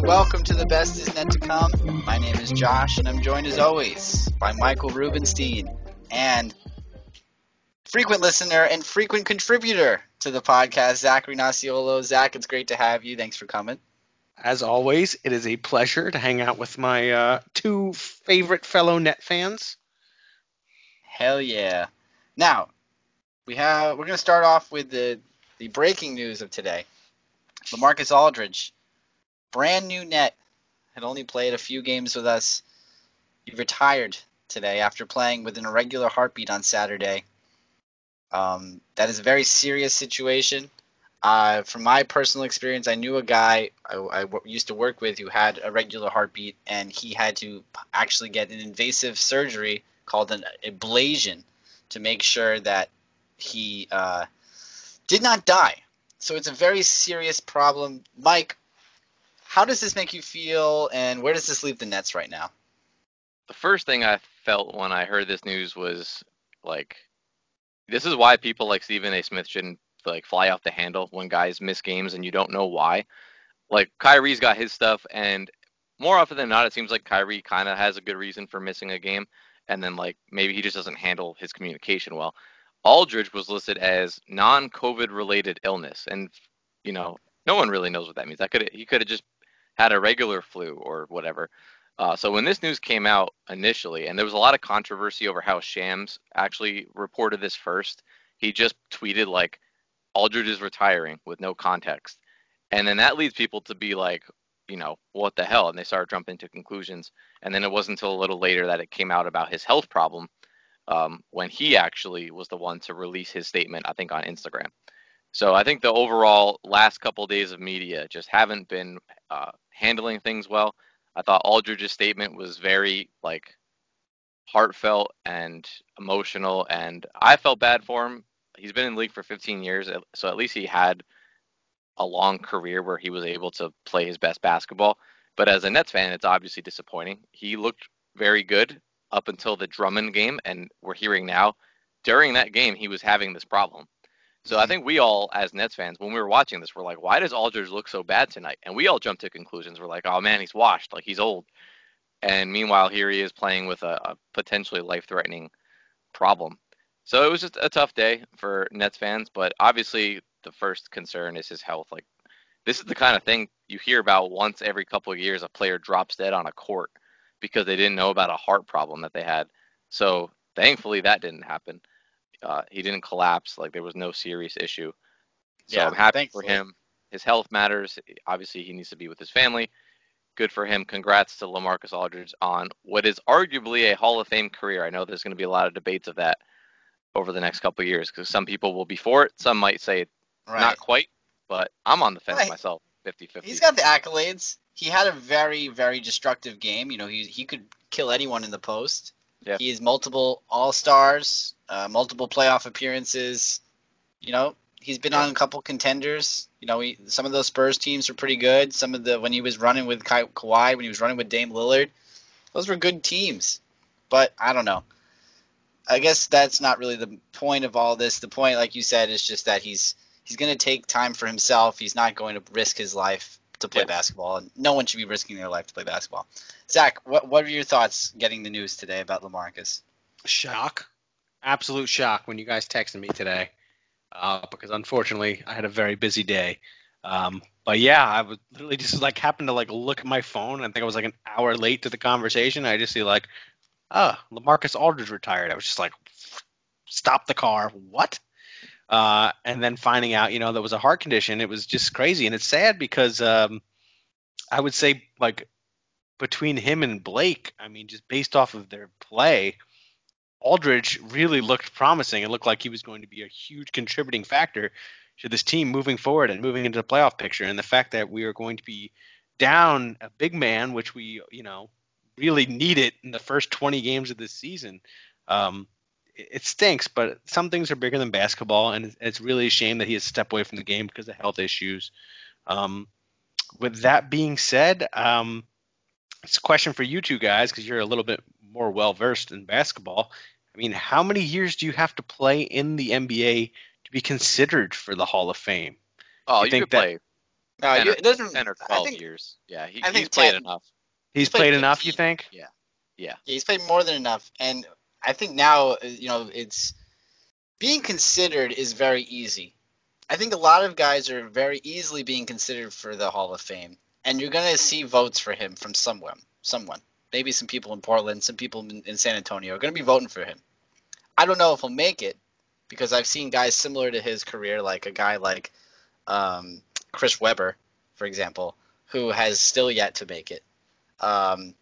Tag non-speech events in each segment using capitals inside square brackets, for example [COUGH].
and welcome to the best is yet to come. My name is Josh, and I'm joined as always by Michael Rubenstein and frequent listener and frequent contributor to the podcast, Zachary Nocciolo. Zach, it's great to have you. Thanks for coming. As always, it is a pleasure to hang out with my uh, two favorite fellow net fans. Hell yeah! Now, we have we're gonna start off with the the breaking news of today. LaMarcus Aldridge, brand new net, had only played a few games with us. He retired today after playing with an irregular heartbeat on Saturday. Um, that is a very serious situation. Uh, from my personal experience, I knew a guy I, I w- used to work with who had a regular heartbeat, and he had to actually get an invasive surgery called an ablation to make sure that he uh, did not die. So it's a very serious problem. Mike, how does this make you feel, and where does this leave the Nets right now? The first thing I felt when I heard this news was like, this is why people like Stephen A. Smith shouldn't like fly off the handle when guys miss games and you don't know why. Like Kyrie's got his stuff, and more often than not, it seems like Kyrie kind of has a good reason for missing a game, and then like maybe he just doesn't handle his communication well. Aldridge was listed as non-COVID related illness, and you know no one really knows what that means. That could he could have just had a regular flu or whatever. Uh, so when this news came out initially, and there was a lot of controversy over how Shams actually reported this first, he just tweeted like Aldridge is retiring with no context, and then that leads people to be like, you know, what the hell? And they started jumping to conclusions. And then it wasn't until a little later that it came out about his health problem um, when he actually was the one to release his statement, I think on Instagram. So I think the overall last couple of days of media just haven't been uh, handling things well. I thought Aldridge's statement was very like heartfelt and emotional, and I felt bad for him. He's been in the league for 15 years, so at least he had a long career where he was able to play his best basketball. But as a Nets fan, it's obviously disappointing. He looked very good up until the Drummond game, and we're hearing now during that game he was having this problem. So I think we all, as Nets fans, when we were watching this, we're like, why does Aldridge look so bad tonight? And we all jumped to conclusions. We're like, oh man, he's washed, like he's old. And meanwhile, here he is playing with a, a potentially life-threatening problem. So it was just a tough day for Nets fans, but obviously the first concern is his health. Like this is the kind of thing you hear about once every couple of years. A player drops dead on a court because they didn't know about a heart problem that they had. So thankfully that didn't happen. Uh, he didn't collapse. Like there was no serious issue. So Yeah, I'm happy thankfully. for him. His health matters. Obviously, he needs to be with his family. Good for him. Congrats to LaMarcus Aldridge on what is arguably a Hall of Fame career. I know there's going to be a lot of debates of that over the next couple of years because some people will be for it. Some might say Right. not quite, but I'm on the fence Right. myself, 50-50. He's got the accolades. He had a very, very destructive game. You know, he he could kill anyone in the post. Yeah. He has multiple All Stars, uh, multiple playoff appearances. You know, he's been Yeah. on a couple contenders. You know, he, some of those Spurs teams were pretty good. Some of the when he was running with Ka- Kawhi, when he was running with Dame Lillard, those were good teams. But I don't know. I guess that's not really the point of all this. The point, like you said, is just that he's he's going to take time for himself. He's not going to risk his life to play Yeah. basketball, and no one should be risking their life to play basketball. Zach, what what are your thoughts getting the news today about Lamarcus? Shock, absolute shock when you guys texted me today, uh, because unfortunately I had a very busy day. Um, but yeah, I was literally just like happened to like look at my phone. I think I was like an hour late to the conversation. I just see like, oh, Lamarcus Aldridge retired. I was just like, stop the car. What? Uh, and then finding out, you know, that was a heart condition. It was just crazy, and it's sad because um, I would say like between him and Blake, I mean, just based off of their play, Aldridge really looked promising. It looked like he was going to be a huge contributing factor to this team moving forward and moving into the playoff picture. And the fact that we are going to be down a big man, which we, you know, really need it in the first 20 games of this season, um, it, stinks. But some things are bigger than basketball, and it's- it's really a shame that he has stepped away from the game because of health issues. Um, with that being said, um, it's a question for you two guys because you're a little bit more well versed in basketball. I mean, how many years do you have to play in the NBA to be considered for the Hall of Fame? Oh, You you, think could that- play No, 10 you, or- it doesn't. ten or twelve think years. Yeah, he, he's played 10. enough. He's played played enough, you think? Yeah. Yeah, Yeah. he's played more than enough, and I think now uh, you know it's being considered is very easy. I think a lot of guys are very easily being considered for the Hall of Fame, and you're gonna see votes for him from someone, someone. Maybe some people in Portland, some people in, in San Antonio are gonna be voting for him. I don't know if he'll make it because I've seen guys similar to his career, like a guy like um, Chris Webber, for example, who has still yet to make it. Um,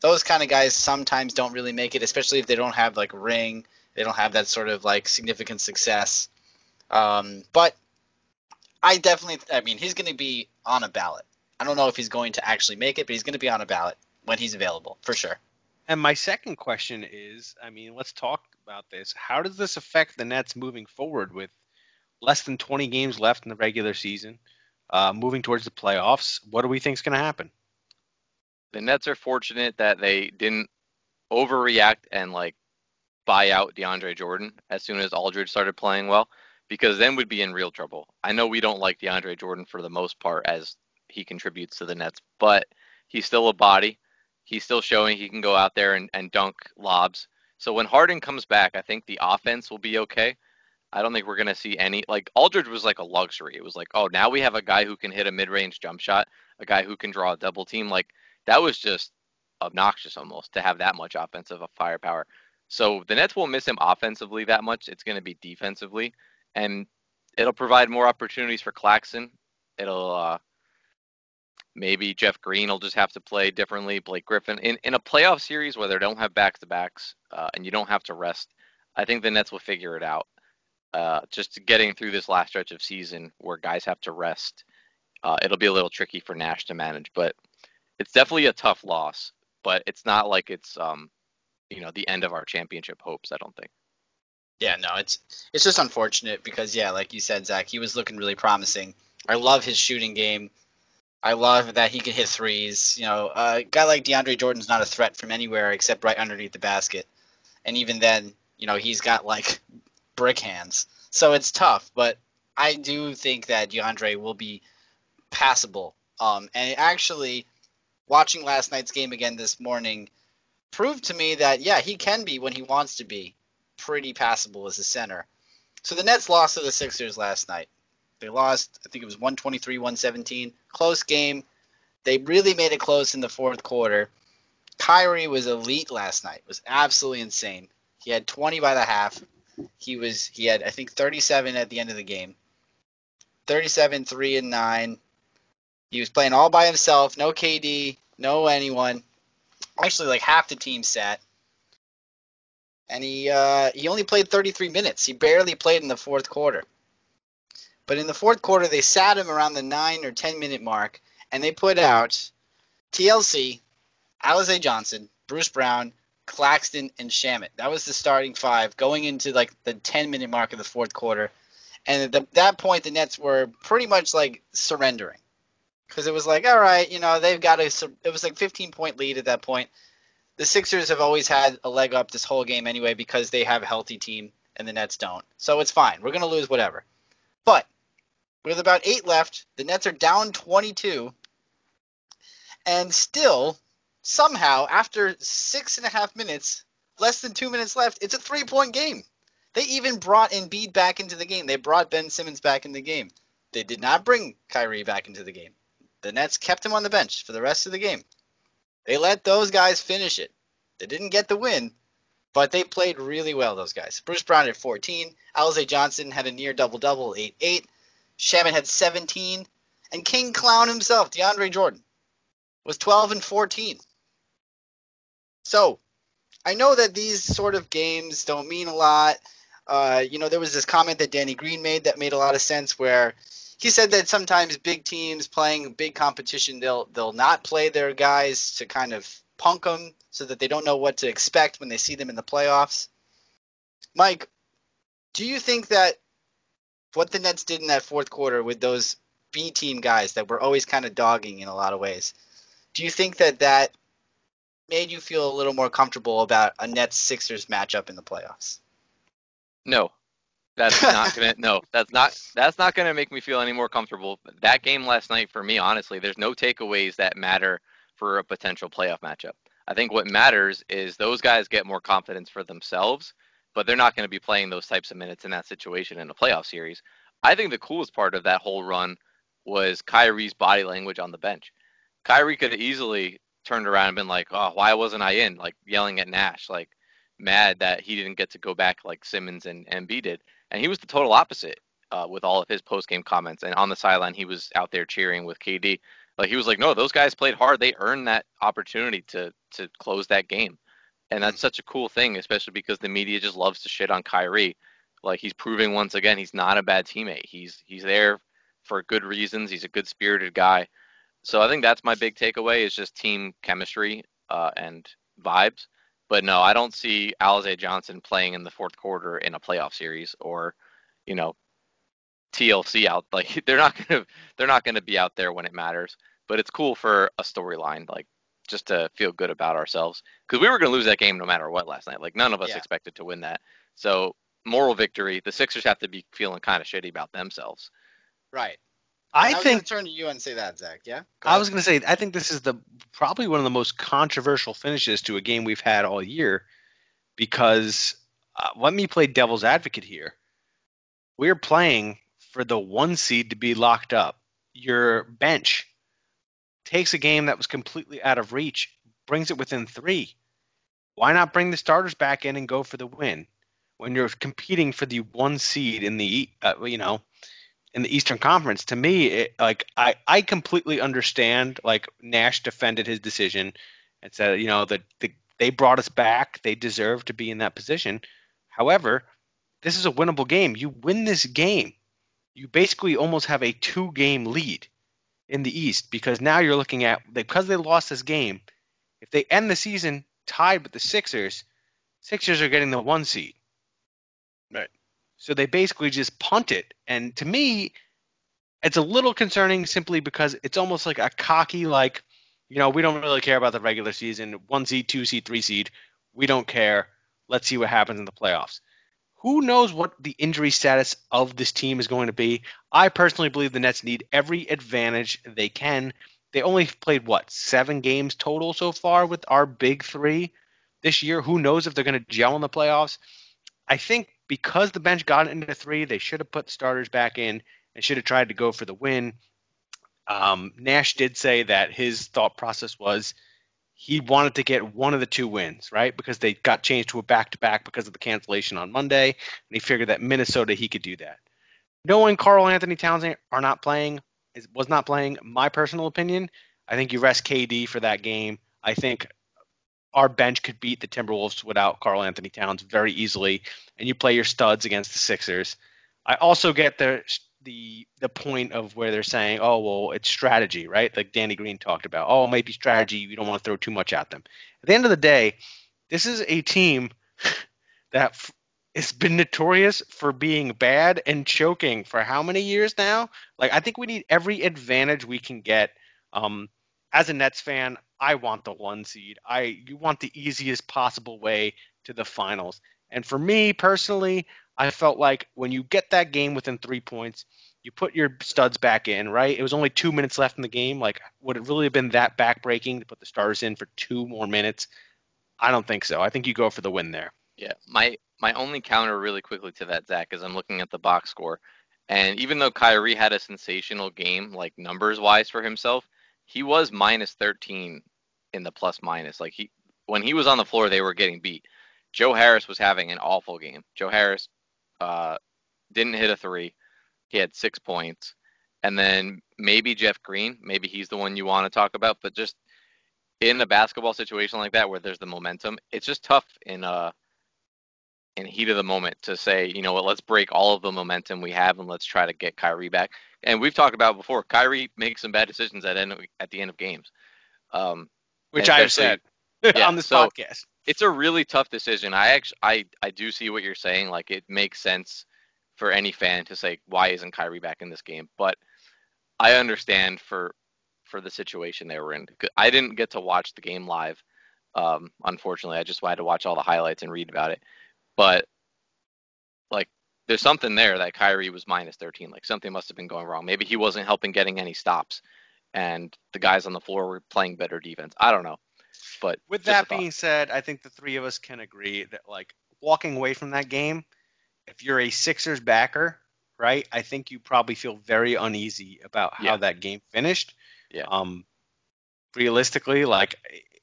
those kind of guys sometimes don't really make it, especially if they don't have like ring, they don't have that sort of like significant success. Um, but I definitely, I mean, he's going to be on a ballot. I don't know if he's going to actually make it, but he's going to be on a ballot when he's available for sure. And my second question is, I mean, let's talk about this. How does this affect the Nets moving forward with less than 20 games left in the regular season, uh, moving towards the playoffs? What do we think is going to happen? The Nets are fortunate that they didn't overreact and like buy out DeAndre Jordan as soon as Aldridge started playing well, because then we'd be in real trouble. I know we don't like DeAndre Jordan for the most part as he contributes to the Nets, but he's still a body. He's still showing he can go out there and, and dunk lobs. So when Harden comes back, I think the offense will be okay. I don't think we're gonna see any like Aldridge was like a luxury. It was like, oh, now we have a guy who can hit a mid-range jump shot, a guy who can draw a double team. Like that was just obnoxious almost to have that much offensive firepower. So the Nets won't miss him offensively that much. It's going to be defensively, and it'll provide more opportunities for Claxton. It'll uh, maybe Jeff Green will just have to play differently. Blake Griffin in in a playoff series where they don't have back to backs uh, and you don't have to rest. I think the Nets will figure it out. Uh, just getting through this last stretch of season where guys have to rest, uh, it'll be a little tricky for Nash to manage. But it's definitely a tough loss. But it's not like it's um, you know, the end of our championship hopes. I don't think. Yeah, no, it's it's just unfortunate because yeah, like you said, Zach, he was looking really promising. I love his shooting game. I love that he can hit threes. You know, a guy like DeAndre Jordan's not a threat from anywhere except right underneath the basket, and even then, you know, he's got like brick hands, so it's tough. But I do think that DeAndre will be passable. Um, and actually, watching last night's game again this morning proved to me that yeah, he can be when he wants to be pretty passable as a center. So the Nets lost to the Sixers last night. They lost, I think it was 123 117. Close game. They really made it close in the fourth quarter. Kyrie was elite last night. Was absolutely insane. He had 20 by the half. He was he had I think 37 at the end of the game. 37 3 and 9. He was playing all by himself, no KD, no anyone. Actually like half the team sat and he uh, he only played 33 minutes. He barely played in the fourth quarter. But in the fourth quarter, they sat him around the nine or 10 minute mark, and they put out TLC, Alize Johnson, Bruce Brown, Claxton, and Shamet. That was the starting five going into like the 10 minute mark of the fourth quarter. And at that point, the Nets were pretty much like surrendering because it was like, all right, you know, they've got a. It was like 15 point lead at that point the Sixers have always had a leg up this whole game anyway because they have a healthy team and the Nets don't. So it's fine. We're to lose whatever. But with about eight left, the Nets are down 22. And still, somehow, after six and a half minutes, less than two minutes left, it's a three point game. They even brought Embiid back into the game. They brought Ben Simmons back in the game. They did not bring Kyrie back into the game. The Nets kept him on the bench for the rest of the game. They let those guys finish it. They didn't get the win, but they played really well, those guys. Bruce Brown had 14. Alize Johnson had a near double double, 8 8. Shamet had 17. And King Clown himself, DeAndre Jordan, was 12 and 14. So, I know that these sort of games don't mean a lot. Uh, you know, there was this comment that Danny Green made that made a lot of sense where he said that sometimes big teams playing big competition they'll they'll not play their guys to kind of punk them so that they don't know what to expect when they see them in the playoffs. Mike, do you think that what the Nets did in that fourth quarter with those B team guys that were always kind of dogging in a lot of ways, do you think that that made you feel a little more comfortable about a Nets Sixers matchup in the playoffs? No, That's [LAUGHS] not gonna no, that's not that's not gonna make me feel any more comfortable. That game last night for me, honestly, there's no takeaways that matter for a potential playoff matchup. I think what matters is those guys get more confidence for themselves, but they're not going to be playing those types of minutes in that situation in a playoff series. I think the coolest part of that whole run was Kyrie's body language on the bench. Kyrie could have easily turned around and been like, "Oh, why wasn't I in?" Like yelling at Nash, like mad that he didn't get to go back like Simmons and Embiid did. And he was the total opposite uh, with all of his post game comments. And on the sideline, he was out there cheering with KD. Like he was like, no, those guys played hard. They earned that opportunity to to close that game. And that's such a cool thing, especially because the media just loves to shit on Kyrie. Like he's proving once again he's not a bad teammate. He's he's there for good reasons. He's a good spirited guy. So I think that's my big takeaway is just team chemistry uh, and vibes. But no, I don't see Alize Johnson playing in the fourth quarter in a playoff series or, you know, TLC out. [LAUGHS] Like they're not gonna they're not gonna be out there when it matters. But it's cool for a storyline, like just to feel good about ourselves because we were gonna lose that game no matter what last night. Like none of us Yeah. expected to win that. So moral victory. The Sixers have to be feeling kind of shitty about themselves. Right. I was think turn to you and say that, Zach. Yeah. Go I ahead. was going to say I think this is the probably one of the most controversial finishes to a game we've had all year because uh, let me play devil's advocate here. We're playing for the one seed to be locked up. Your bench takes a game that was completely out of reach, brings it within three. Why not bring the starters back in and go for the win when you're competing for the one seed in the uh, you know in the Eastern Conference? To me, it, like I I completely understand. Like Nash defended his decision and said, you know that the, they brought us back, they deserve to be in that position. However, this is a winnable game. You win this game, you basically almost have a two game lead in the East because now you're looking at because they lost this game. If they end the season tied with the Sixers, Sixers are getting the one seed. Right. So they basically just punt it. And to me, it's a little concerning simply because it's almost like a cocky, like, you know, we don't really care about the regular season. One seed, two seed, three seed. We don't care. Let's see what happens in the playoffs. Who knows what the injury status of this team is going to be? I personally believe the Nets need every advantage they can. They only played what seven games total so far with our big three this year. Who knows if they're going to gel in the playoffs? I think because the bench got into three, they should have put starters back in and should have tried to go for the win. Um, Nash did say that his thought process was he wanted to get one of the two wins, right? Because they got changed to a back to back because of the cancellation on Monday, and he figured that Minnesota he could do that. Knowing Karl-Anthony Towns are not playing, was not playing, my personal opinion, I think you rest KD for that game. I think our bench could beat the Timberwolves without Karl-Anthony Towns very easily, and you play your studs against the Sixers. I also get the the the point of where they're saying, oh well, it's strategy, right? Like Danny Green talked about. Oh, it might be strategy. You don't want to throw too much at them. At the end of the day, this is a team [LAUGHS] that f- has been notorious for being bad and choking for how many years now? Like I think we need every advantage we can get. Um, as a Nets fan, I want the one seed. I you want the easiest possible way to the finals. And for me personally, I felt like when you get that game within three points, you put your studs back in, right? It was only two minutes left in the game. Like, would it really have been that backbreaking to put the stars in for two more minutes? I don't think so. I think you go for the win there. Yeah, my my only counter really quickly to that, Zach, is I'm looking at the box score, and even though Kyrie had a sensational game, like numbers wise for himself, he was minus 13 in the plus minus. Like he, when he was on the floor, they were getting beat. Joe Harris was having an awful game. Joe Harris uh, didn't hit a three. He had six points, and then maybe Jeff Green. Maybe he's the one you want to talk about, but just in a basketball situation like that where there's the momentum, it's just tough in a in heat of the moment to say, you know what, let's break all of the momentum we have and let's try to get Kyrie back. And we've talked about before, Kyrie makes some bad decisions at end of, at the end of games. Um, Which I have said [LAUGHS] yeah, on this so- podcast. It's a really tough decision. I actually, I, I do see what you're saying. Like it makes sense for any fan to say, why isn't Kyrie back in this game? But I understand for for the situation they were in. I didn't get to watch the game live. Um, unfortunately, I just had to watch all the highlights and read about it. But like there's something there that Kyrie was minus 13. Like something must have been going wrong. Maybe he wasn't helping getting any stops, and the guys on the floor were playing better defense. I don't know. But With that being said, I think the three of us can agree that like walking away from that game, if you're a Sixers backer, right, I think you probably feel very uneasy about how Yeah. that game finished. Yeah. Um, realistically, like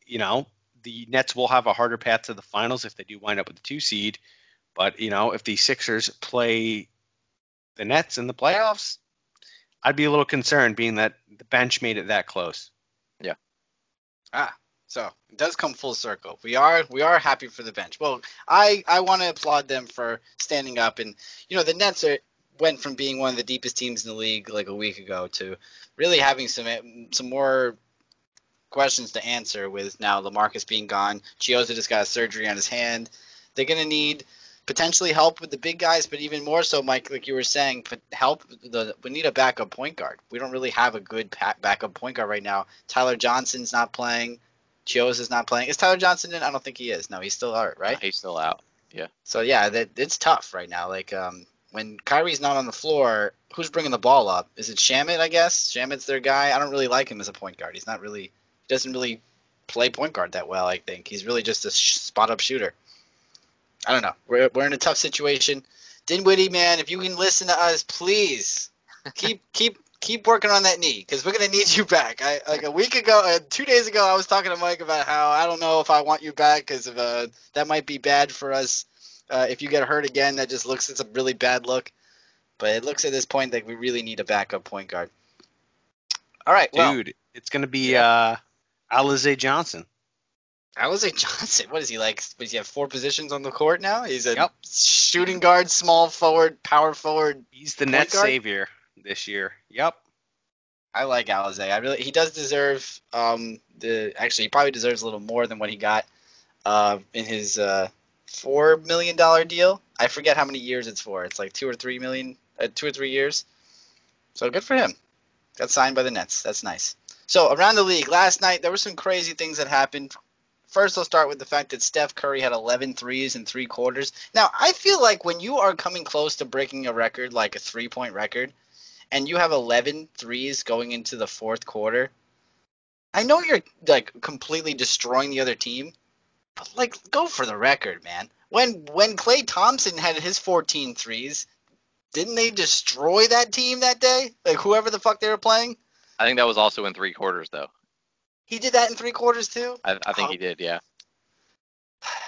you know, the Nets will have a harder path to the finals if they do wind up with the two seed. But you know, if the Sixers play the Nets in the playoffs, I'd be a little concerned, being that the bench made it that close. Yeah. Ah, so it does come full circle. We are we are happy for the bench. Well, I I want to applaud them for standing up and you know the Nets are went from being one of the deepest teams in the league like a week ago to really having some some more questions to answer with now Lamarcus being gone. Chiozza just got surgery on his hand. They're gonna need potentially help with the big guys, but even more so, Mike, like you were saying, help. The we need a backup point guard. We don't really have a good backup point guard right now. Tyler Johnson's not playing. Chios is not playing. Is Tyler Johnson in? I don't think he is. No, he's still out, right? he's still out. Yeah. So yeah, that it's tough right now. Like um, when Kyrie's not on the floor, who's bringing the ball up? Is it Shamet? I guess Shamet's their guy. I don't really like him as a point guard. He's not really he doesn't really play point guard that well. I think he's really just a sh- spot up shooter. I don't know. We're we're in a tough situation. Dinwiddie, man, if you can listen to us, please [LAUGHS] keep keep keep working on that knee because we're gonna need you back. I like a week ago, uh, two days ago, I was talking to Mike about how I don't know if I want you back because of uh that might be bad for us. Uh, if you get hurt again, that just looks it's a really bad look. But it looks at this point like we really need a backup point guard. All right, well, Dude, it's gonna be uh, Alize Johnson. Alize Johnson, what is he like? Does he have four positions on the court now? He's a Yep. shooting guard, small forward, power forward. He's the net guard? savior this year. Yep. I like Alize. I really he does deserve um the actually he probably deserves a little more than what he got uh in his uh four million dollar deal. I forget how many years it's for. It's like two or three million, uh, two or three years. So good for him. Got signed by the Nets. That's nice. So around the league last night there were some crazy things that happened. First, I'll start with the fact that Steph Curry had 11 threes in three quarters. Now, I feel like when you are coming close to breaking a record, like a three point record, and you have 11 threes going into the fourth quarter, I know you're like completely destroying the other team, but like go for the record, man. When when Klay Thompson had his 14 threes, didn't they destroy that team that day? Like whoever the fuck they were playing, I think that was also in three quarters though. he did that in three quarters too. I, I think Oh. he did. Yeah.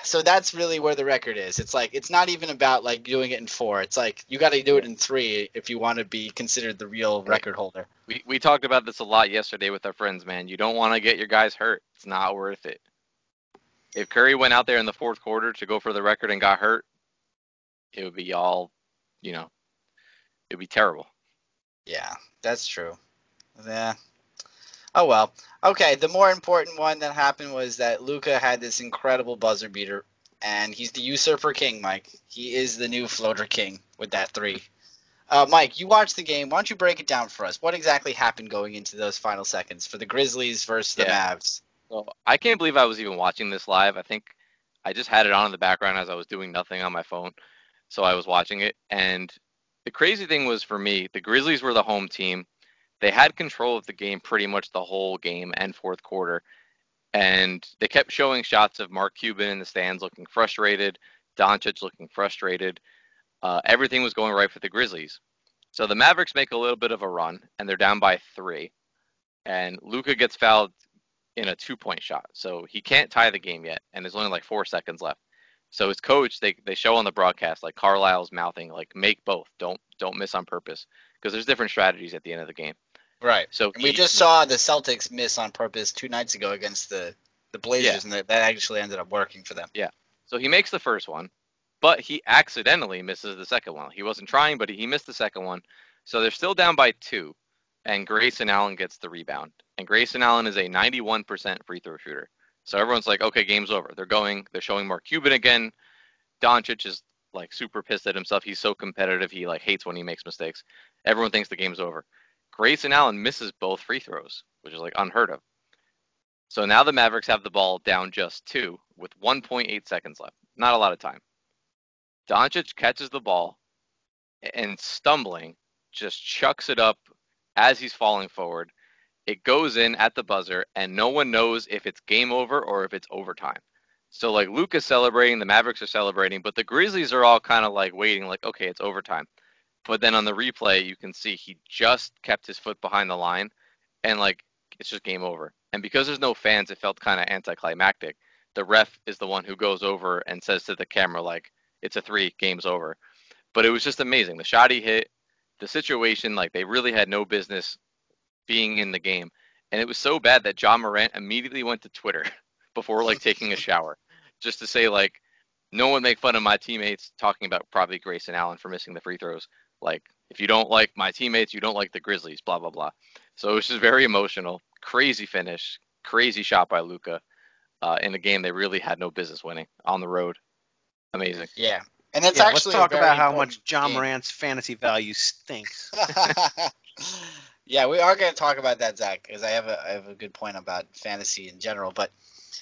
So that's really where the record is. It's like it's not even about like doing it in four. It's like you got to do it in three if you want to be considered the real record holder. We we talked about this a lot yesterday with our friends, man. You don't want to get your guys hurt. It's not worth it. If Curry went out there in the fourth quarter to go for the record and got hurt, it would be all, you know, it would be terrible. Yeah, that's true. Yeah. Oh well. Okay, the more important one that happened was that Luka had this incredible buzzer beater, and he's the usurper king, Mike. He is the new floater king with that three. Uh, Mike, you watched the game. Why don't you break it down for us? What exactly happened going into those final seconds for the Grizzlies versus the Yeah. Mavs? So I can't believe I was even watching this live. I think I just had it on in the background as I was doing nothing on my phone. So I was watching it. And the crazy thing was for me, the Grizzlies were the home team. They had control of the game pretty much the whole game and fourth quarter. And they kept showing shots of Mark Cuban in the stands looking frustrated, Doncic looking frustrated. Uh, everything was going right for the Grizzlies. So the Mavericks make a little bit of a run, and they're down by three. And Luka gets fouled in a two point shot. So he can't tie the game yet, and there's only like four seconds left. So his coach, they, they show on the broadcast like Carlisle's mouthing like make both, don't don't miss on purpose, because there's different strategies at the end of the game. Right. So we just saw the Celtics miss on purpose two nights ago against the the Blazers, and that, that actually ended up working for them. Yeah. So he makes the first one, but he accidentally misses the second one. He wasn't trying, but he missed the second one. So they're still down by two, and Grayson Allen gets the rebound. And Grayson Allen is a 91% free throw shooter. So everyone's like, okay, game's over. They're going, they're showing Mark Cuban again. Doncic is like super pissed at himself. He's so competitive. He like hates when he makes mistakes. Everyone thinks the game's over. Grayson Allen misses both free throws, which is like unheard of. So now the Mavericks have the ball down just two with 1.8 seconds left. Not a lot of time. Doncic catches the ball, and stumbling, just chucks it up as he's falling forward. It goes in at the buzzer, and no one knows if it's game over or if it's overtime. So like Luke is celebrating, the Mavericks are celebrating, but the Grizzlies are all kind of like waiting, like okay, it's overtime. But then on the replay, you can see he just kept his foot behind the line, and like it's just game over. And because there's no fans, it felt kind of anticlimactic. The ref is the one who goes over and says to the camera like it's a three, game's over. But it was just amazing. The shot he hit, the situation, like they really had no business being in the game. And it was so bad that Ja Morant immediately went to Twitter [LAUGHS] before like taking a shower, just to say like, no one make fun of my teammates talking about probably Grayson Allen for missing the free throws. Like, if you don't like my teammates, you don't like the Grizzlies, blah blah blah. So it was just very emotional, crazy finish, crazy shot by Luka uh, in a game they really had no business winning on the road. Amazing. Yeah, and it's Yeah, actually let's talk a very about how much Ja game. Morant's fantasy value stinks. [LAUGHS] yeah, we are going to talk about that, Zach, because I have a I have a good point about fantasy in general. But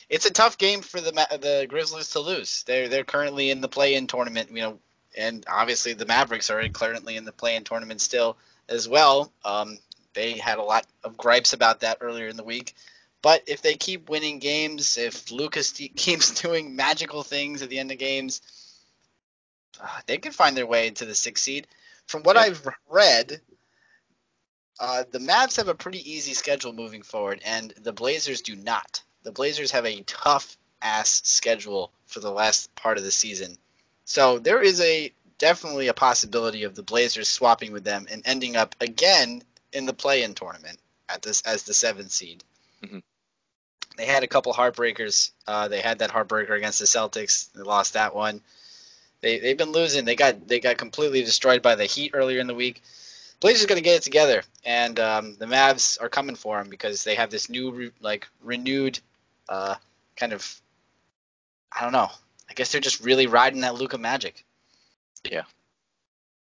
it's a tough game for the the Grizzlies to lose. They're they're currently in the play-in tournament, you know, and obviously the Mavericks are currently in the play-in tournament still as well. Um, they had a lot of gripes about that earlier in the week. But if they keep winning games, if Lucas [LAUGHS] keeps doing magical things at the end of games, uh, they can find their way into the sixth seed. From what Yeah. I've read, uh, the Mavs have a pretty easy schedule moving forward, and the Blazers do not. The Blazers have a tough ass schedule for the last part of the season. So there is a definitely a possibility of the Blazers swapping with them and ending up again in the play-in tournament at this as the seventh seed. Mhm. They had a couple heartbreakers. Uh, they had that heartbreaker against the Celtics. They lost that one. They they've been losing. They got they got completely destroyed by the Heat earlier in the week. Blazers going to get it together, and um, the Mavs are coming for them because they have this new re- like renewed uh, kind of I don't know. I guess they're just really riding that Luka magic. Yeah.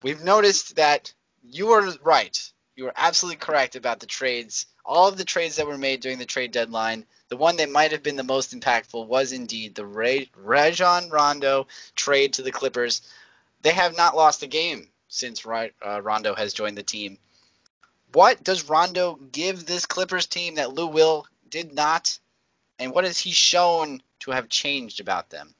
We've noticed that you were right. You were absolutely correct about the trades. All of the trades that were made during the trade deadline. The one that might have been the most impactful was indeed the Ray, Rajon Rondo trade to the Clippers. They have not lost a game since uh, Rondo has joined the team. What does Rondo give this Clippers team that Lou Will did not? And what has he shown to have changed about them?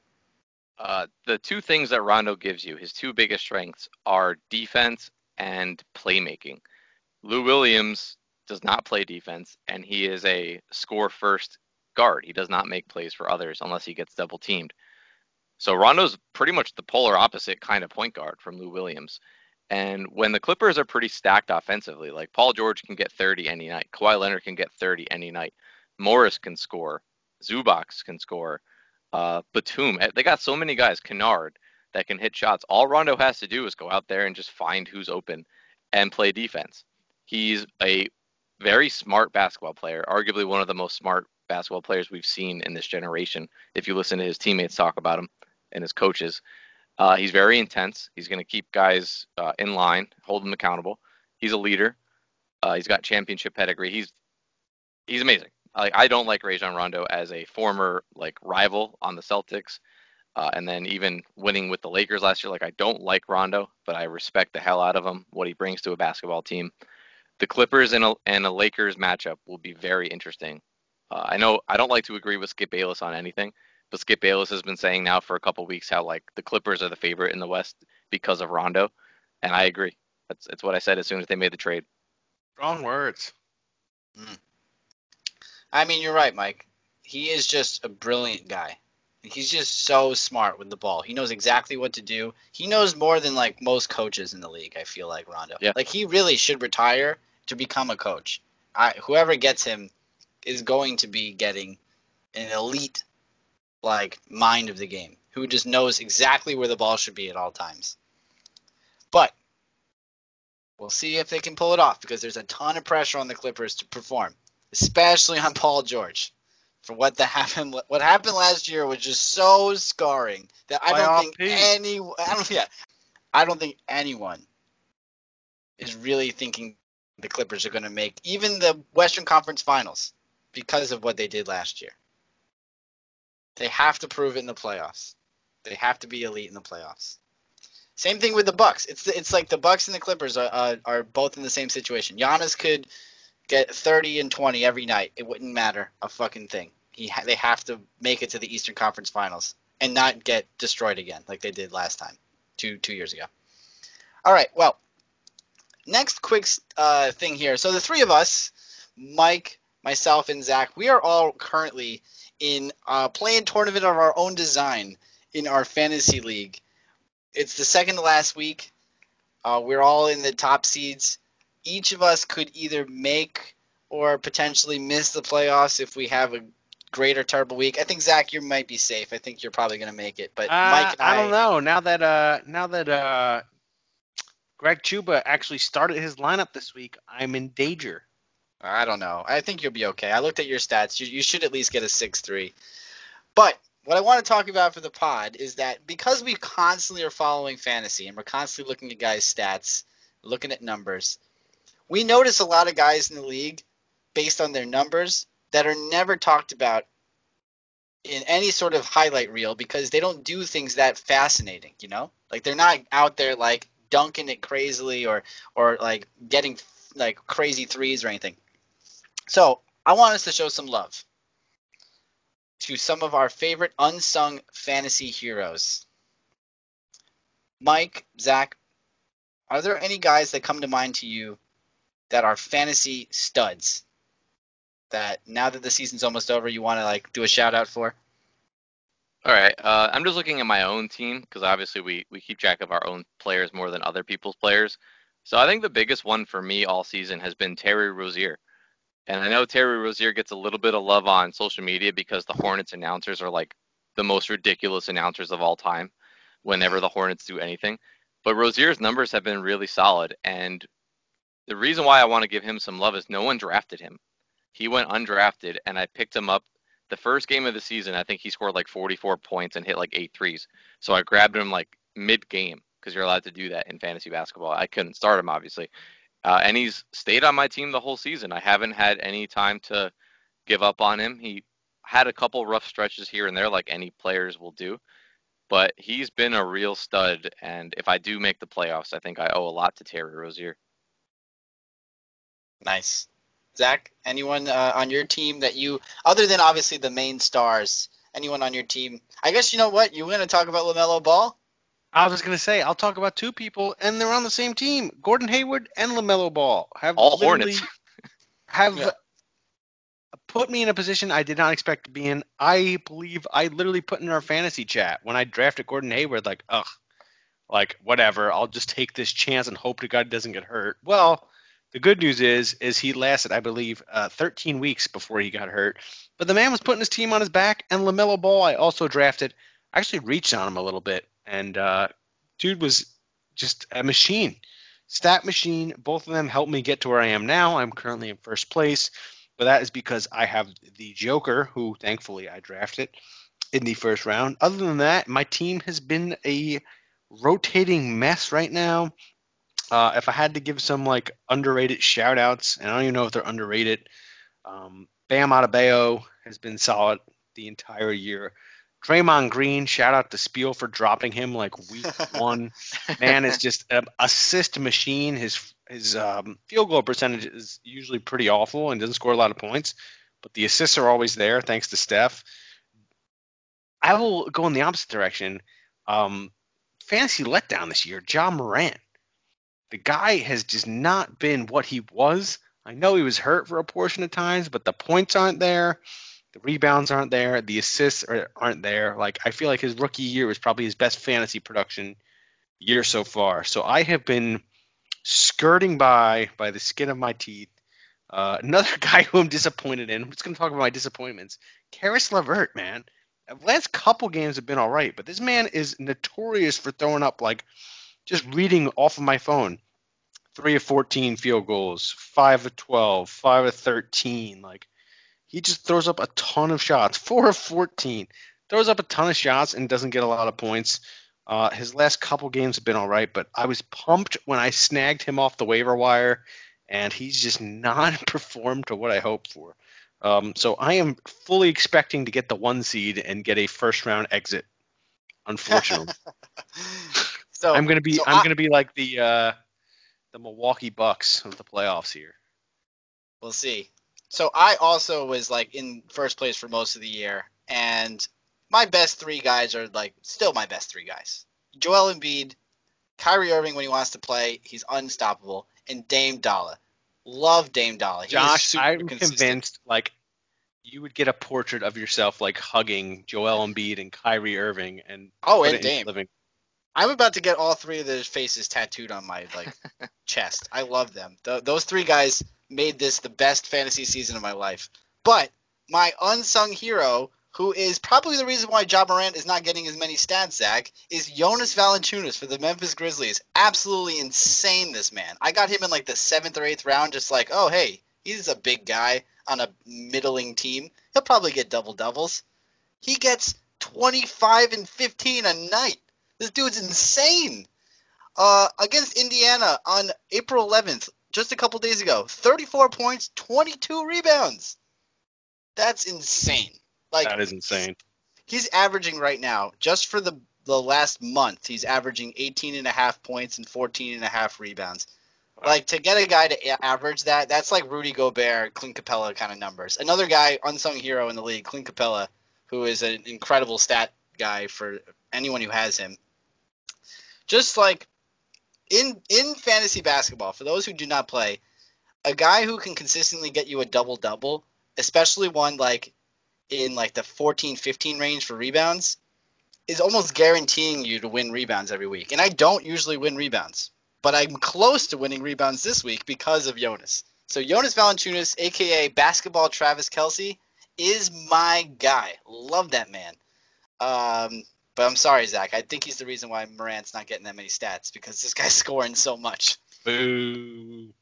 Uh, the two things that Rondo gives you, his two biggest strengths, are defense and playmaking. Lou Williams does not play defense, and he is a score first guard. He does not make plays for others unless he gets double teamed. So Rondo's pretty much the polar opposite kind of point guard from Lou Williams. And when the Clippers are pretty stacked offensively, like Paul George can get 30 any night, Kawhi Leonard can get 30 any night, Morris can score, Zubac can score, uh, Batum. eh, They got so many guys, Kennard, that can hit shots. All Rondo has to do is go out there and just find who's open and play defense. He's a very smart basketball player, arguably one of the most smart basketball players we've seen in this generation. If you listen to his teammates talk about him and his coaches, uh, he's very intense. He's going to keep guys uh, in line, hold them accountable. He's a leader. Uh, he's got championship pedigree. He's he's amazing. I don't like Rajon Rondo as a former like rival on the Celtics, uh, and then even winning with the Lakers last year. Like I don't like Rondo, but I respect the hell out of him. What he brings to a basketball team. The Clippers and a, and a Lakers matchup will be very interesting. Uh, I know I don't like to agree with Skip Bayless on anything, but Skip Bayless has been saying now for a couple weeks how like the Clippers are the favorite in the West because of Rondo, and I agree. That's that's what I said as soon as they made the trade. Strong words. I mean, you're right, Mike. He is just a brilliant guy. He's just so smart with the ball. He knows exactly what to do. He knows more than like most coaches in the league. I feel like Rondo. Yeah. Like he really should retire to become a coach. I, whoever gets him is going to be getting an elite like mind of the game who just knows exactly where the ball should be at all times. But we'll see if they can pull it off because there's a ton of pressure on the Clippers to perform, especially on Paul George. For what that happened, what happened last year was just so scarring that I don't think any, I don't, yeah, I don't think anyone is really thinking the Clippers are going to make even the Western Conference Finals because of what they did last year. They have to prove it in the playoffs. They have to be elite in the playoffs. Same thing with the Bucks. It's the, it's like the Bucks and the Clippers are uh, are both in the same situation. Giannis could get 30 and 20 every night. It wouldn't matter a fucking thing. He ha- they have to make it to the Eastern Conference Finals and not get destroyed again like they did last time, two two years ago. All right, well, next quick uh, thing here. So the three of us, Mike, myself, and Zach, we are all currently in a play-in tournament of our own design in our fantasy league. It's the second to last week. Uh, we're all in the top seeds. Each of us could either make or potentially miss the playoffs if we have a great or terrible week. I think Zach, you might be safe. I think you're probably going to make it. But Uh, Mike and I, I don't know. Now that uh, now that uh, Greg Chuba actually started his lineup this week, I'm in danger. I don't know. I think you'll be okay. I looked at your stats. You, you should at least get a six three. But what I want to talk about for the pod is that because we constantly are following fantasy and we're constantly looking at guys' stats, looking at numbers, we notice a lot of guys in the league based on their numbers that are never talked about in any sort of highlight reel because they don't do things that fascinating, you know? Like they're not out there like dunking it crazily or or like getting like crazy threes or anything. So, I want us to show some love to some of our favorite unsung fantasy heroes. Mike, Zach, are there any guys that come to mind to you that are fantasy studs that now that the season's almost over you want to like do a shout out for? All right. Uh, I'm just looking at my own team because obviously we, we keep track of our own players more than other people's players. So I think the biggest one for me all season has been Terry Rozier. And I know Terry Rozier gets a little bit of love on social media because the Hornets announcers are like the most ridiculous announcers of all time whenever the Hornets do anything. But Rozier's numbers have been really solid. And the reason why I want to give him some love is no one drafted him. He went undrafted, and I picked him up the first game of the season. I think he scored like 44 points and hit like eight threes. So I grabbed him like mid game because you're allowed to do that in fantasy basketball. I couldn't start him, obviously. Uh, and he's stayed on my team the whole season. I haven't had any time to give up on him. He had a couple rough stretches here and there, like any players will do. But he's been a real stud. And if I do make the playoffs, I think I owe a lot to Terry Rozier. Nice. Zach, anyone uh, on your team that you, other than obviously the main stars, anyone on your team? I guess you know what? You want to talk about LaMelo Ball? I was gonna say I'll talk about two people, and they're on the same team. Gordon Hayward and Lamelo Ball have All Hornets. [LAUGHS] have Yeah. put me in a position I did not expect to be in. I believe I literally put in our fantasy chat when I drafted Gordon Hayward, like, ugh, like whatever. I'll just take this chance and hope to God he doesn't get hurt. Well, the good news is, is he lasted, I believe, uh, 13 weeks before he got hurt. But the man was putting his team on his back, and Lamelo Ball, I also drafted. Actually reached on him a little bit, and uh, dude was just a machine, stat machine. Both of them helped me get to where I am now. I'm currently in first place, but that is because I have the Joker, who thankfully I drafted in the first round. Other than that, my team has been a rotating mess right now. Uh, if I had to give some like underrated shout outs, and I don't even know if they're underrated, um, Bam Adebayo has been solid the entire year. Draymond Green, shout out to Spiel for dropping him like week [LAUGHS] one. Man is just an assist machine. His his um, field goal percentage is usually pretty awful and doesn't score a lot of points, but the assists are always there thanks to Steph. I will go in the opposite direction. Um, fantasy letdown this year, Ja Morant. The guy has just not been what he was. I know he was hurt for a portion of times, but the points aren't there. The rebounds aren't there. The assists are, aren't there. Like I feel like his rookie year was probably his best fantasy production year so far. So I have been skirting by by the skin of my teeth. Uh, another [LAUGHS] guy who I'm disappointed in. I'm just going to talk about my disappointments. Caris LeVert, man. The last couple games have been all right, but this man is notorious for throwing up like just reading off of my phone. Three of 14 field goals, five of 12, five of 13. Like he just throws up a ton of shots. [LAUGHS] Four of 14. Throws up a ton of shots and doesn't get a lot of points. Uh, his last couple games have been all right, but I was pumped when I snagged him off the waiver wire, and he's just not [LAUGHS] performed to what I hoped for. Um, so I am fully expecting to get the one seed and get a first round exit. [LAUGHS] Unfortunately, So I'm gonna be so I'm I- gonna be like the uh, the Milwaukee Bucks of the playoffs here. We'll see. So I also was like in first place for most of the year, and my best three guys are like still my best three guys. Joel Embiid, Kyrie Irving when he wants to play, he's unstoppable, and Dame Dolla. Love Dame Dolla. He Josh, I'm consistent. convinced like you would get a portrait of yourself like hugging Joel Embiid and Kyrie Irving and Oh, and it in your Dame. living. I'm about to get all three of their faces tattooed on my like [LAUGHS] chest. I love them. Th- those three guys made this the best fantasy season of my life. But my unsung hero, who is probably the reason why Ja Morant is not getting as many stats, Zach, is Jonas Valanciunas for the Memphis Grizzlies. Absolutely insane, this man. I got him in like the seventh or eighth round, just like, oh hey, he's a big guy on a middling team. He'll probably get double doubles. He gets 25 and 15 a night. This dude's insane. Uh, against Indiana on April 11th, just a couple days ago, 34 points, 22 rebounds. That's insane. Like that is insane. he's averaging right now, just for the the last month, he's averaging 18 and a half points and 14 and a half rebounds. Like to get a guy to average that, that's like Rudy Gobert, Clint Capela kind of numbers. Another guy, unsung hero in the league, Clint Capela, who is an incredible stat guy for anyone who has him. Just like in in fantasy basketball, for those who do not play, a guy who can consistently get you a double double, especially one like in like the 14 15 range for rebounds, is almost guaranteeing you to win rebounds every week. And I don't usually win rebounds, but I'm close to winning rebounds this week because of Jonas. So Jonas Valanciunas, aka Basketball Travis Kelce, is my guy. Love that man. Um, but I'm sorry, Zach. I think he's the reason why Morant's not getting that many stats because this guy's [LAUGHS] scoring so much. Boo.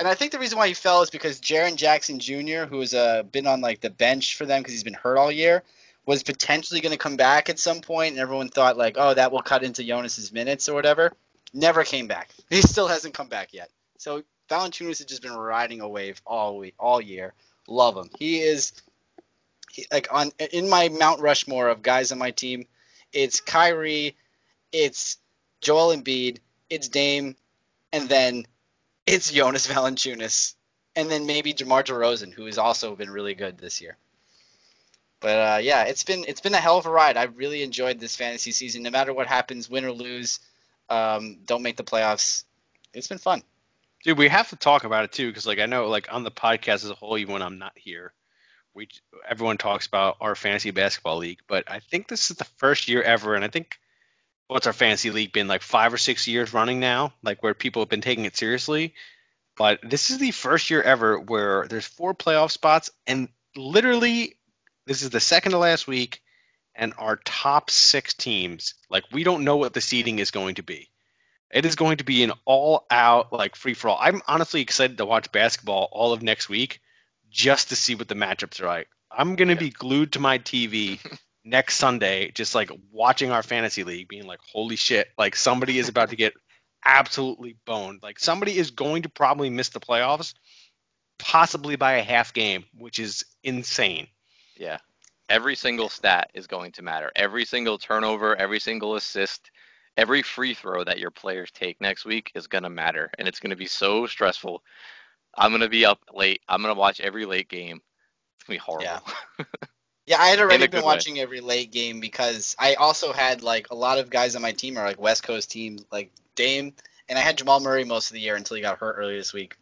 And I think the reason why he fell is because Jaren Jackson Jr., who has uh, been on like the bench for them because he's been hurt all year, was potentially going to come back at some point, and everyone thought like, oh, that will cut into Jonas's minutes or whatever. Never came back. [LAUGHS] He still hasn't come back yet. So Valanciunas has just been riding a wave all week, all year. Love him. He is he, like on in my Mount Rushmore of guys on my team. It's Kyrie, it's Joel Embiid, it's Dame, and then it's Jonas [LAUGHS] Valanciunas, and then maybe DeMar DeRozan, who has also been really good this year. But uh, yeah, it's been it's been a hell of a ride. I really enjoyed this fantasy season. No matter what happens, win or lose, um, don't make the playoffs. It's been fun. Dude, we have to talk about it too, because like I know, like on the podcast as a whole, even when I'm not here, we everyone talks about our fantasy basketball league. But I think this is the first year ever, and I think what's our fantasy league been like five or six years running now, like where people have been taking it seriously. But this is the first year ever where there's four playoff spots, and literally, this is the second to last week, and our top six teams, like we don't know what the seeding is going to be. It is going to be an all-out like free for all. I'm honestly excited to watch basketball all of next week just to see what the matchups are like. I'm gonna be glued to my TV [LAUGHS] next Sunday, just like watching our fantasy league, being like, "Holy shit!" Like somebody is about to get absolutely boned. Like somebody is going to probably miss the playoffs, possibly by a half game, which is insane. Yeah. Every single stat is going to matter. Every single turnover, every single assist, every free throw that your players take next week is going to matter. And it's going to be so stressful. I'm going to be up late. I'm going to watch every late game. It's going to be horrible. Yeah. [LAUGHS] Yeah, I had already been good way. watching every late game because I also had like a lot of guys on my team are like West Coast teams, like Dame, and I had Jamal Murray most of the year until he got hurt earlier this week.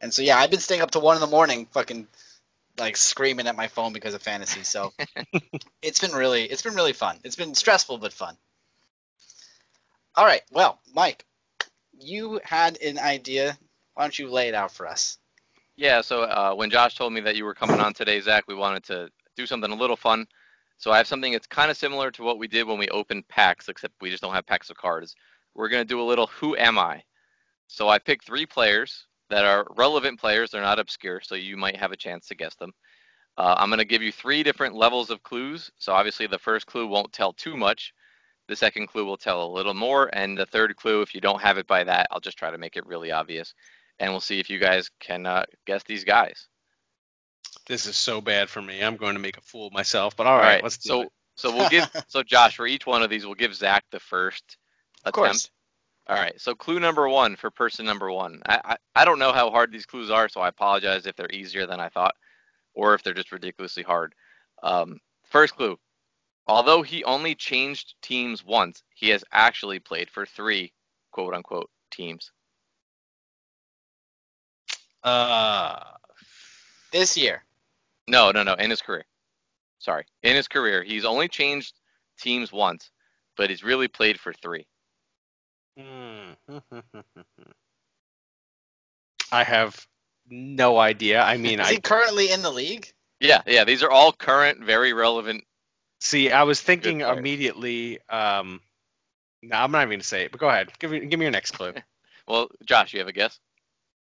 And so yeah, I've been staying up to one in the morning, fucking like screaming at my phone because of fantasy. So [LAUGHS] it's been really, it's been really fun. It's been stressful but fun. All right, well, Mike, you had an idea. Why don't you lay it out for us? Yeah, so uh, when Josh told me that you were coming on today, Zach, we wanted to do something a little fun. So I have something that's kind of similar to what we did when we opened packs, except we just don't have packs of cards. We're going to do a little Who Am I? So I picked three players that are relevant players. They're not obscure, so you might have a chance to guess them. Uh, I'm going to give you three different levels of clues. So obviously, the first clue won't tell too much. The second clue will tell a little more. And the third clue, if you don't have it by that, I'll just try to make it really obvious. And we'll see if you guys can uh, guess these guys. This is so bad for me. I'm going to make a fool of myself. But all right, let's do so it. so we'll give [LAUGHS] so Josh for each one of these we'll give Zach the first attempt. Of course. attempt. All right. So clue number one for person number one. I, I I don't know how hard these clues are, so I apologize if they're easier than I thought, or if they're just ridiculously hard. Um, first clue. Although he only changed teams once, he has actually played for three quote unquote teams. Uh, This year. No, no, no. In his career. Sorry. In his career, he's only changed teams once, but he's really played for three. hmm. [LAUGHS] I have no idea. I mean, Is I he currently in the league? Yeah, yeah. These are all current, very relevant. see. I was thinking immediately. Um, no, I'm not even gonna say it. But go ahead. Give me, give me your next clue. [LAUGHS] Well, Josh, you have a guess?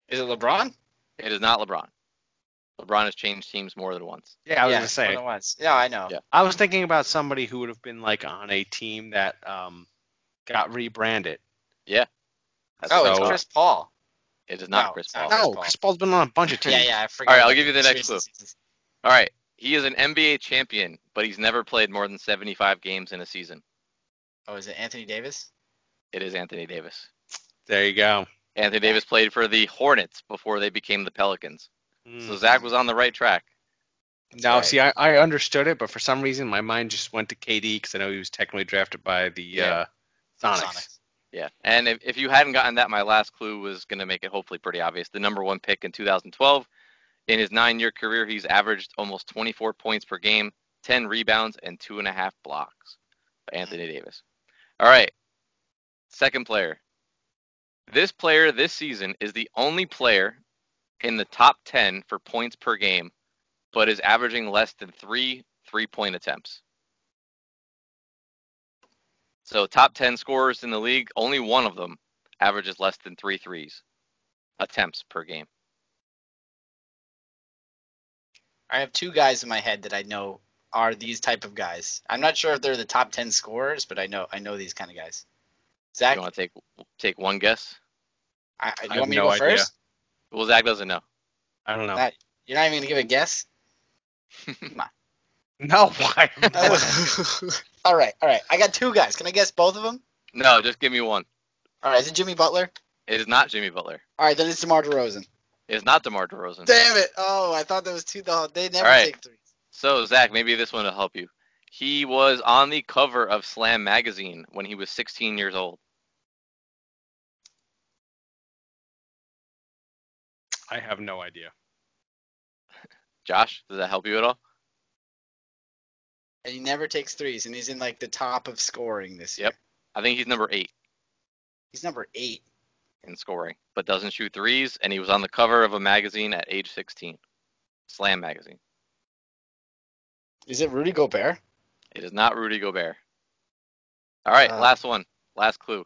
Is it LeBron? It is not LeBron. LeBron has changed teams more than once. Yeah, I was yeah, gonna say. more than once. Yeah, I know. Yeah. I was thinking about somebody who would have been like on a team that um got rebranded. That's Oh, So- it's Chris Paul. it is not no, Chris not Paul. No, Chris Paul's been on a bunch of teams. Yeah, yeah, I forgot. All right, I'll give you the next clue. All right. He is an NBA champion, but he's never played more than 75 games in a season. Oh, is it Anthony Davis? It is Anthony Davis. There you go. Anthony Davis played for the Hornets before they became the Pelicans. So Zach was on the right track. Now, right. see, I, I understood it, but for some reason my mind just went to KD because I know he was technically drafted by the Yeah. uh, Sonics. Sonics. Yeah. And if, if you hadn't gotten that, my last clue was going to make it hopefully pretty obvious. The number one pick in 2012. In his nine year career, he's averaged almost 24 points per game, 10 rebounds, and two and a half blocks. Anthony Davis. All right. Second player. This player this season is the only player in the top 10 for points per game, but is averaging less than three three point attempts. So top 10 scorers in the league, only one of them averages less than three threes attempts per game. I have two guys in my head that I know are these type of guys. I'm not sure if they're the top ten scorers, but I know I know these kind of guys. Zach, You want to take take one guess? I, do I you have want me no to go idea. first? Well, Zach doesn't know. I don't know. That- You're not even gonna give a guess. [LAUGHS] no, why? [LAUGHS] [LAUGHS] all right, all right. I got two guys. Can I guess both of them? No, just give me one. All right. Is it Jimmy Butler? It is not Jimmy Butler. All right, then it's DeMar DeRozan. It is not DeMar DeRozan. Damn it! Oh, I thought that was two. No, they never All right. take threes. So, Zach, maybe this one will help you. He was on the cover of Slam magazine when he was 16 years old. I have no idea. Josh, does that help you at all? And he never takes threes, and he's in like the top of scoring this year. Yep. I think he's number eight He's number eight. in scoring, but doesn't shoot threes, and he was on the cover of a magazine at age 16. Slam magazine. Is it Rudy Gobert? It is not Rudy Gobert. All right, Uh, last one. Last clue.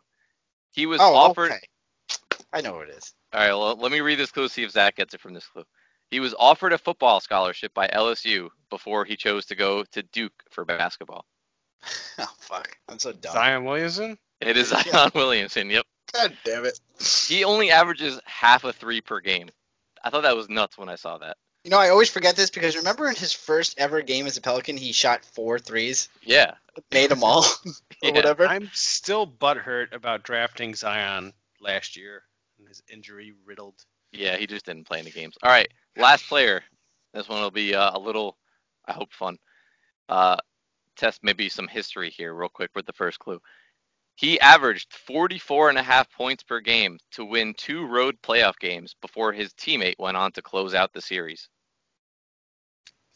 He was oh, offered. okay. I know what it is. All right, well, let me read this clue, to see if Zach gets it from this clue. He was offered a football scholarship by LSU before he chose to go to Duke for basketball. [LAUGHS] Oh fuck! I'm so dumb. Zion Williamson? It is Yeah. Zion Williamson. Yep. God damn it! He only averages half a three per game. I thought that was nuts when I saw that. You know, I always forget this because remember in his first ever game as a Pelican, he shot four threes, Yeah. made them all, [LAUGHS] or Yeah. whatever. I'm still butthurt about drafting Zion last year and his injury riddled. Yeah, he just didn't play any games. All right, last player. This one will be uh, a little, I hope, fun. Uh, test maybe some history here, real quick, with the first clue. He averaged 44 and a half points per game to win two road playoff games before his teammate went on to close out the series.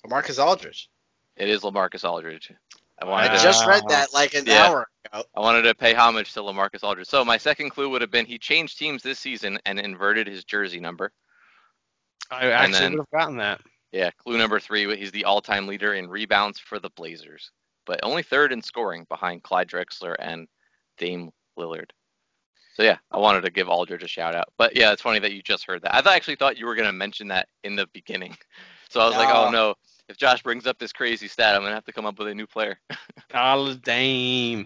LaMarcus Aldridge. It is LaMarcus Aldridge. I I wanted Wow. to, just read that like an Yeah. hour ago. I wanted to pay homage to LaMarcus Aldridge. So my second clue would have been he changed teams this season and inverted his jersey number. I actually then- would have gotten that. Yeah, clue number three, he's the all-time leader in rebounds for the Blazers, but only third in scoring behind Clyde Drexler and Dame Lillard. So yeah, I wanted to give Aldridge a shout out. But yeah, it's funny that you just heard that. I th- actually thought you were gonna mention that in the beginning. [LAUGHS] So I was like, oh no, if Josh brings up this crazy stat, I'm gonna have to come up with a new player. [LAUGHS] Oh, Dame.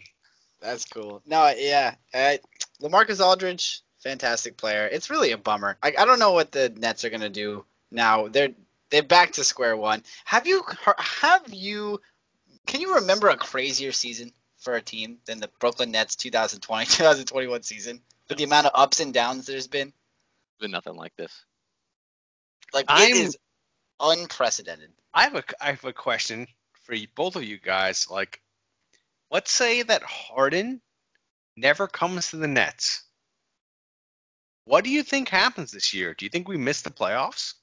That's cool. No, yeah, uh, LaMarcus Aldridge, fantastic player. It's really a bummer. I, I don't know what the Nets are gonna do now. They're they're back to square one. Have you have you? Can you remember a crazier season for a team than the Brooklyn Nets 2020-2021 [LAUGHS] season. With the amount of ups and downs there's been, Been nothing like this. like I'm- it is unprecedented. I have a I have a question for you, both of you guys. Like, let's say that Harden never comes to the Nets. What do you think happens this year? Do you think we miss the playoffs?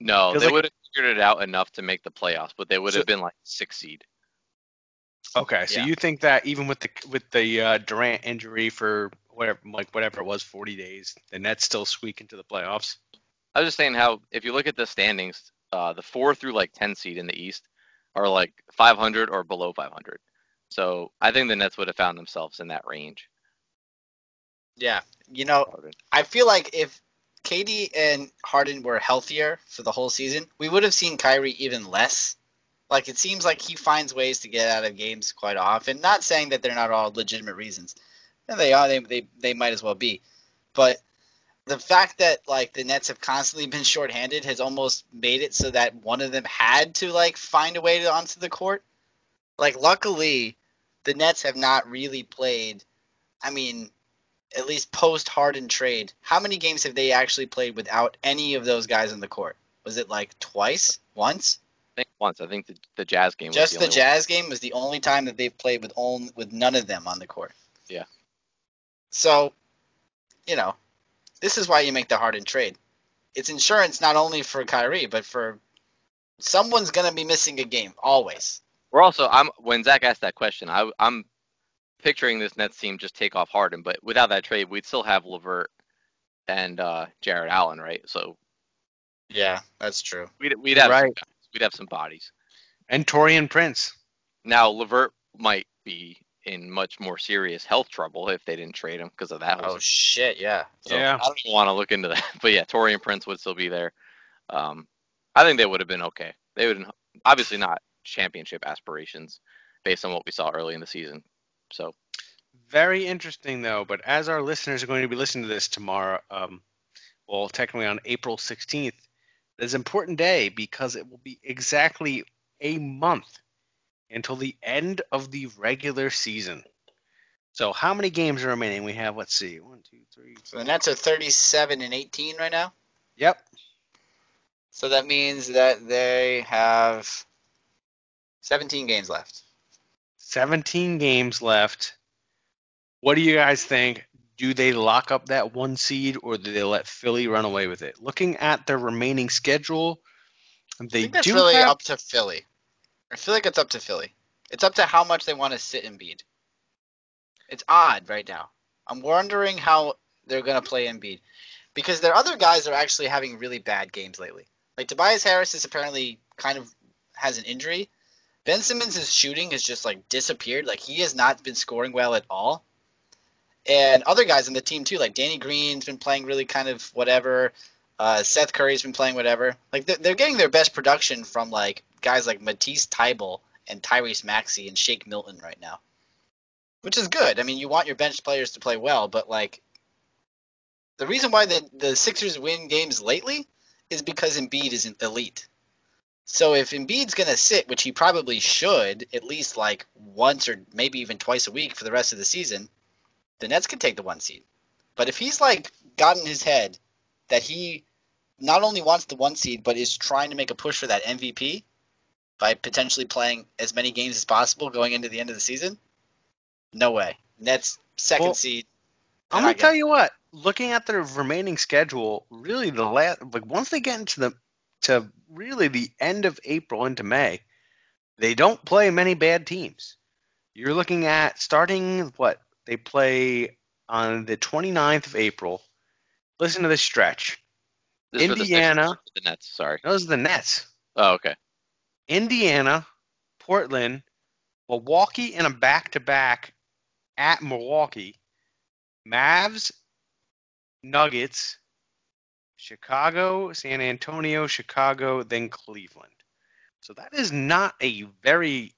No, they like- would have figured it out enough to make the playoffs, but they would have So- been like six seed. Okay, so Yeah. you think that even with the with the uh, Durant injury for whatever like whatever it was, 40 days, the Nets still squeak into the playoffs? I was just saying how if you look at the standings, uh, the four through like ten seed in the East are like 500 or below 500. So I think the Nets would have found themselves in that range. Yeah, you know, I feel like if KD and Harden were healthier for the whole season, we would have seen Kyrie even less. Like it seems like he finds ways to get out of games quite often. Not saying that they're not all legitimate reasons. And they are. They they, they might as well be. But the fact that like the Nets have constantly been shorthanded has almost made it so that one of them had to like find a way to onto the court. Like luckily, the Nets have not really played. I mean, at least post Harden trade, how many games have they actually played without any of those guys on the court? Was it like twice, once? I think once. I think the, the Jazz game was Just the, the Jazz game was the only time that they've played with only with none of them on the court. Yeah. So, you know, this is why you make the Harden trade. It's insurance not only for Kyrie, but for someone's gonna be missing a game always. We're also I'm when Zach asked that question, I I'm picturing this Nets team just take off Harden, but without that trade, we'd still have LeVert and uh, Jarrett Allen, right? So Yeah, that's true. we'd we'd have some Right. guys. we'd have some bodies. And Taurean Prince. Now LeVert might be in much more serious health trouble if they didn't trade him because of that. Oh whole shit, yeah. So Yeah. I don't want to look into that. [LAUGHS] But yeah, Taurean Prince would still be there. Um, I think they would have been okay. They would obviously not championship aspirations based on what we saw early in the season. So Very interesting though, but as our listeners are going to be listening to this tomorrow, um, well, technically on April 16th, it is an important day because it will be exactly a month until the end of the regular season. So how many games are remaining? We have, let's see, one, two, three. So the Nets are 37 and 18 right now. Yep. So that means that they have 17 games left. 17 games left. What do you guys think? Do they lock up that one seed or do they let Philly run away with it? Looking at their remaining schedule, I they think that's do really have up to Philly. I feel like it's up to Philly. It's up to how much they want to sit Embiid. It's odd right now. I'm wondering how they're going to play Embiid because their other guys are actually having really bad games lately. Like Tobias Harris is apparently kind of has an injury. Ben Simmons' shooting has just like disappeared. Like he has not been scoring well at all. And other guys on the team too, like Danny Green's been playing really kind of whatever. Uh, Seth Curry's been playing whatever. Like they're, they're getting their best production from like guys like Matisse Thybulle and Tyrese Maxey and Shake Milton right now, which is good. I mean, you want your bench players to play well, but like the reason why the the Sixers win games lately is because Embiid is elite. So if Embiid's gonna sit, which he probably should, at least like once or maybe even twice a week for the rest of the season, the Nets can take the one seed. But if he's like got in his head that he not only wants the one seed, but is trying to make a push for that MVP by potentially playing as many games as possible going into the end of the season, no way. Nets second Well, seed. I'm gonna tell you what. Looking at their remaining schedule, really the last like once they get into the to really the end of April into May, they don't play many bad teams. You're looking at starting what they play on the 29th of April. Listen to this stretch. this is for the Indiana. the Nets. Sorry. Those are the Nets. Oh, okay. Indiana, Portland, Milwaukee in a back-to-back at Milwaukee, Mavs, Nuggets, Chicago, San Antonio, Chicago, then Cleveland. So that is not a very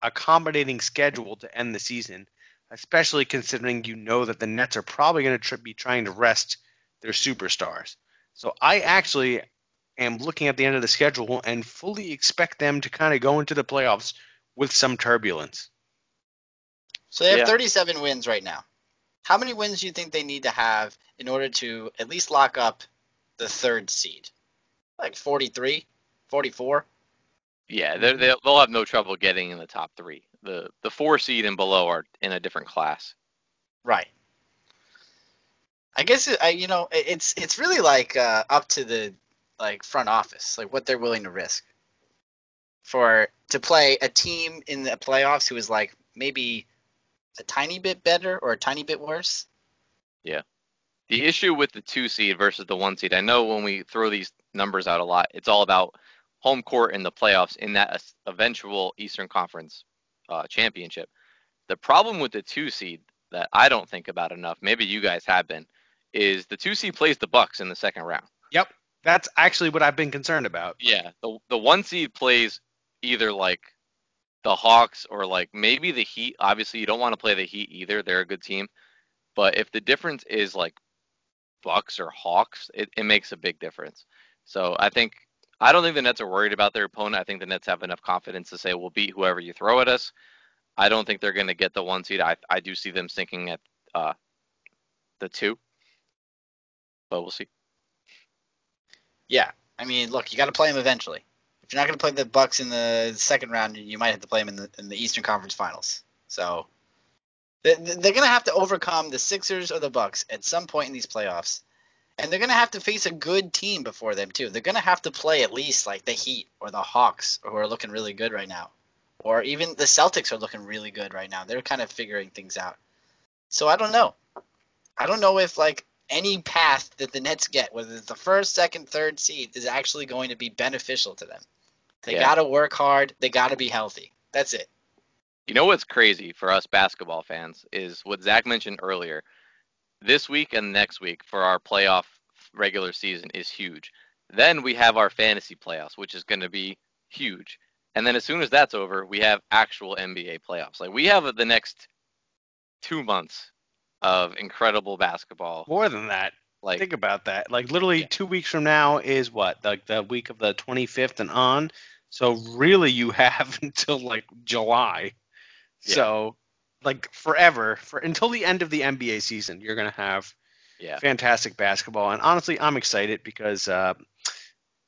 accommodating schedule to end the season, especially considering you know that the Nets are probably going to tr- be trying to rest their superstars. So I actually am looking at the end of the schedule and fully expect them to kind of go into the playoffs with some turbulence. So they have Yeah. 37 wins right now. How many wins do you think they need to have in order to at least lock up the third seed? Like 43, 44? Yeah, they're, they'll they'll have no trouble getting in the top three. The the four seed and below are in a different class. Right. I guess it, I you know it's it's really like uh, up to the like front office, like what they're willing to risk for to play a team in the playoffs who is like maybe a tiny bit better or a tiny bit worse. The issue with the two seed versus the one seed, I know when we throw these numbers out a lot, it's all about home court in the playoffs in that eventual Eastern Conference uh, championship. The problem with the two seed that I don't think about enough, maybe you guys have been, is the two seed plays the Bucks in the second round. Yep. That's actually what I've been concerned about. Yeah, the the one seed plays either like the Hawks or like maybe the Heat. Obviously, you don't want to play the Heat either; they're a good team. But if the difference is like Bucks or Hawks, it, it makes a big difference. So I think I don't think the Nets are worried about their opponent. I think the Nets have enough confidence to say we'll beat whoever you throw at us. I don't think they're going to get the one seed. I I do see them sinking at uh the two, but we'll see. Yeah, I mean, look, you got to play them eventually. If you're not going to play the Bucks in the second round, you might have to play them in the in the Eastern Conference Finals. So they're going to have to overcome the Sixers or the Bucks at some point in these playoffs, and they're going to have to face a good team before them too. They're going to have to play at least like the Heat or the Hawks, who are looking really good right now, or even the Celtics are looking really good right now. They're kind of figuring things out. So I don't know. I don't know if like any path that the Nets get, whether it's the first, second, third seed, is actually going to be beneficial to them. They Yeah. got to work hard. They got to be healthy. That's it. You know what's crazy for us basketball fans is what Zach mentioned earlier. This week and next week for our playoff regular season is huge. Then we have our fantasy playoffs, which is going to be huge. And then as soon as that's over, we have actual NBA playoffs. Like we have the next two months of incredible basketball. More than that. Like Think about that. Like literally Yeah. two weeks from now is what? Like the week of the 25th and on. So really, you have [LAUGHS] until like July. Yeah. So like forever for until the end of the NBA season, you're gonna have yeah, fantastic basketball. And honestly, I'm excited because uh,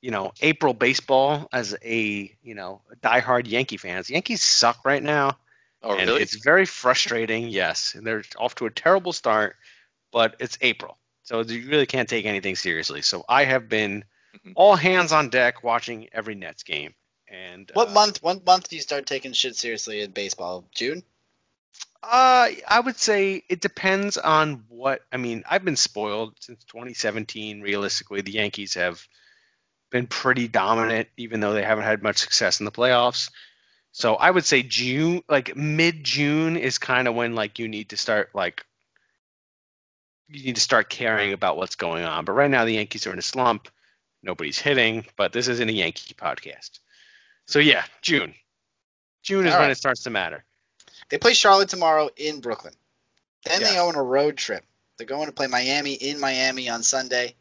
you know April baseball as a you know diehard Yankee fans. Yankees suck right now. oh and really? it's very frustrating. Yes, and they're off to a terrible start, but it's April, so you really can't take anything seriously. So I have been Mhm. all hands on deck watching every Nets game. And What uh, month? What month do you start taking shit seriously in baseball? June. Uh, I would say it depends on what. I mean, I've been spoiled since 2017. Realistically, the Yankees have been pretty dominant, even though they haven't had much success in the playoffs. So I would say June, like mid June, is kind of when like you need to start like you need to start caring about what's going on. But right now, the Yankees are in a slump. Nobody's hitting, but this isn't a Yankee podcast. So yeah, June. June is All when right. it starts to matter. They play Charlotte tomorrow in Brooklyn. Then they own a road trip. They're going to play Miami in Miami on Sunday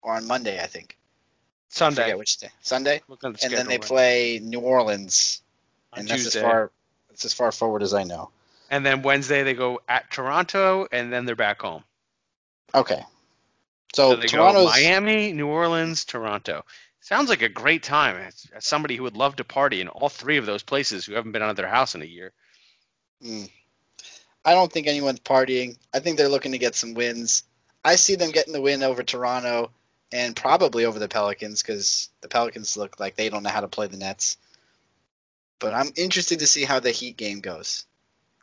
or on Monday, I think. I Sunday. forget which day. Sunday. The And then they right play New Orleans, on and that's as far that's as far forward as I know. And then Wednesday they go at Toronto, and then they're back home. Okay. So, So they Toronto's go Miami, New Orleans, Toronto. Sounds like a great time. As, as somebody who would love to party in all three of those places who haven't been out of their house in a year. Mm. I don't think anyone's partying. I think they're looking to get some wins. I see them getting the win over Toronto and probably over the Pelicans because the Pelicans look like they don't know how to play the Nets. But I'm interested to see how the Heat game goes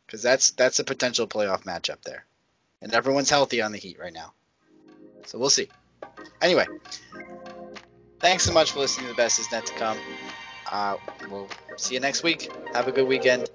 because that's that's a potential playoff matchup there, and everyone's healthy on the Heat right now. So we'll see. Anyway, thanks so much for listening to the Best Is Net to Come. Uh, we'll see you next week. Have a good weekend.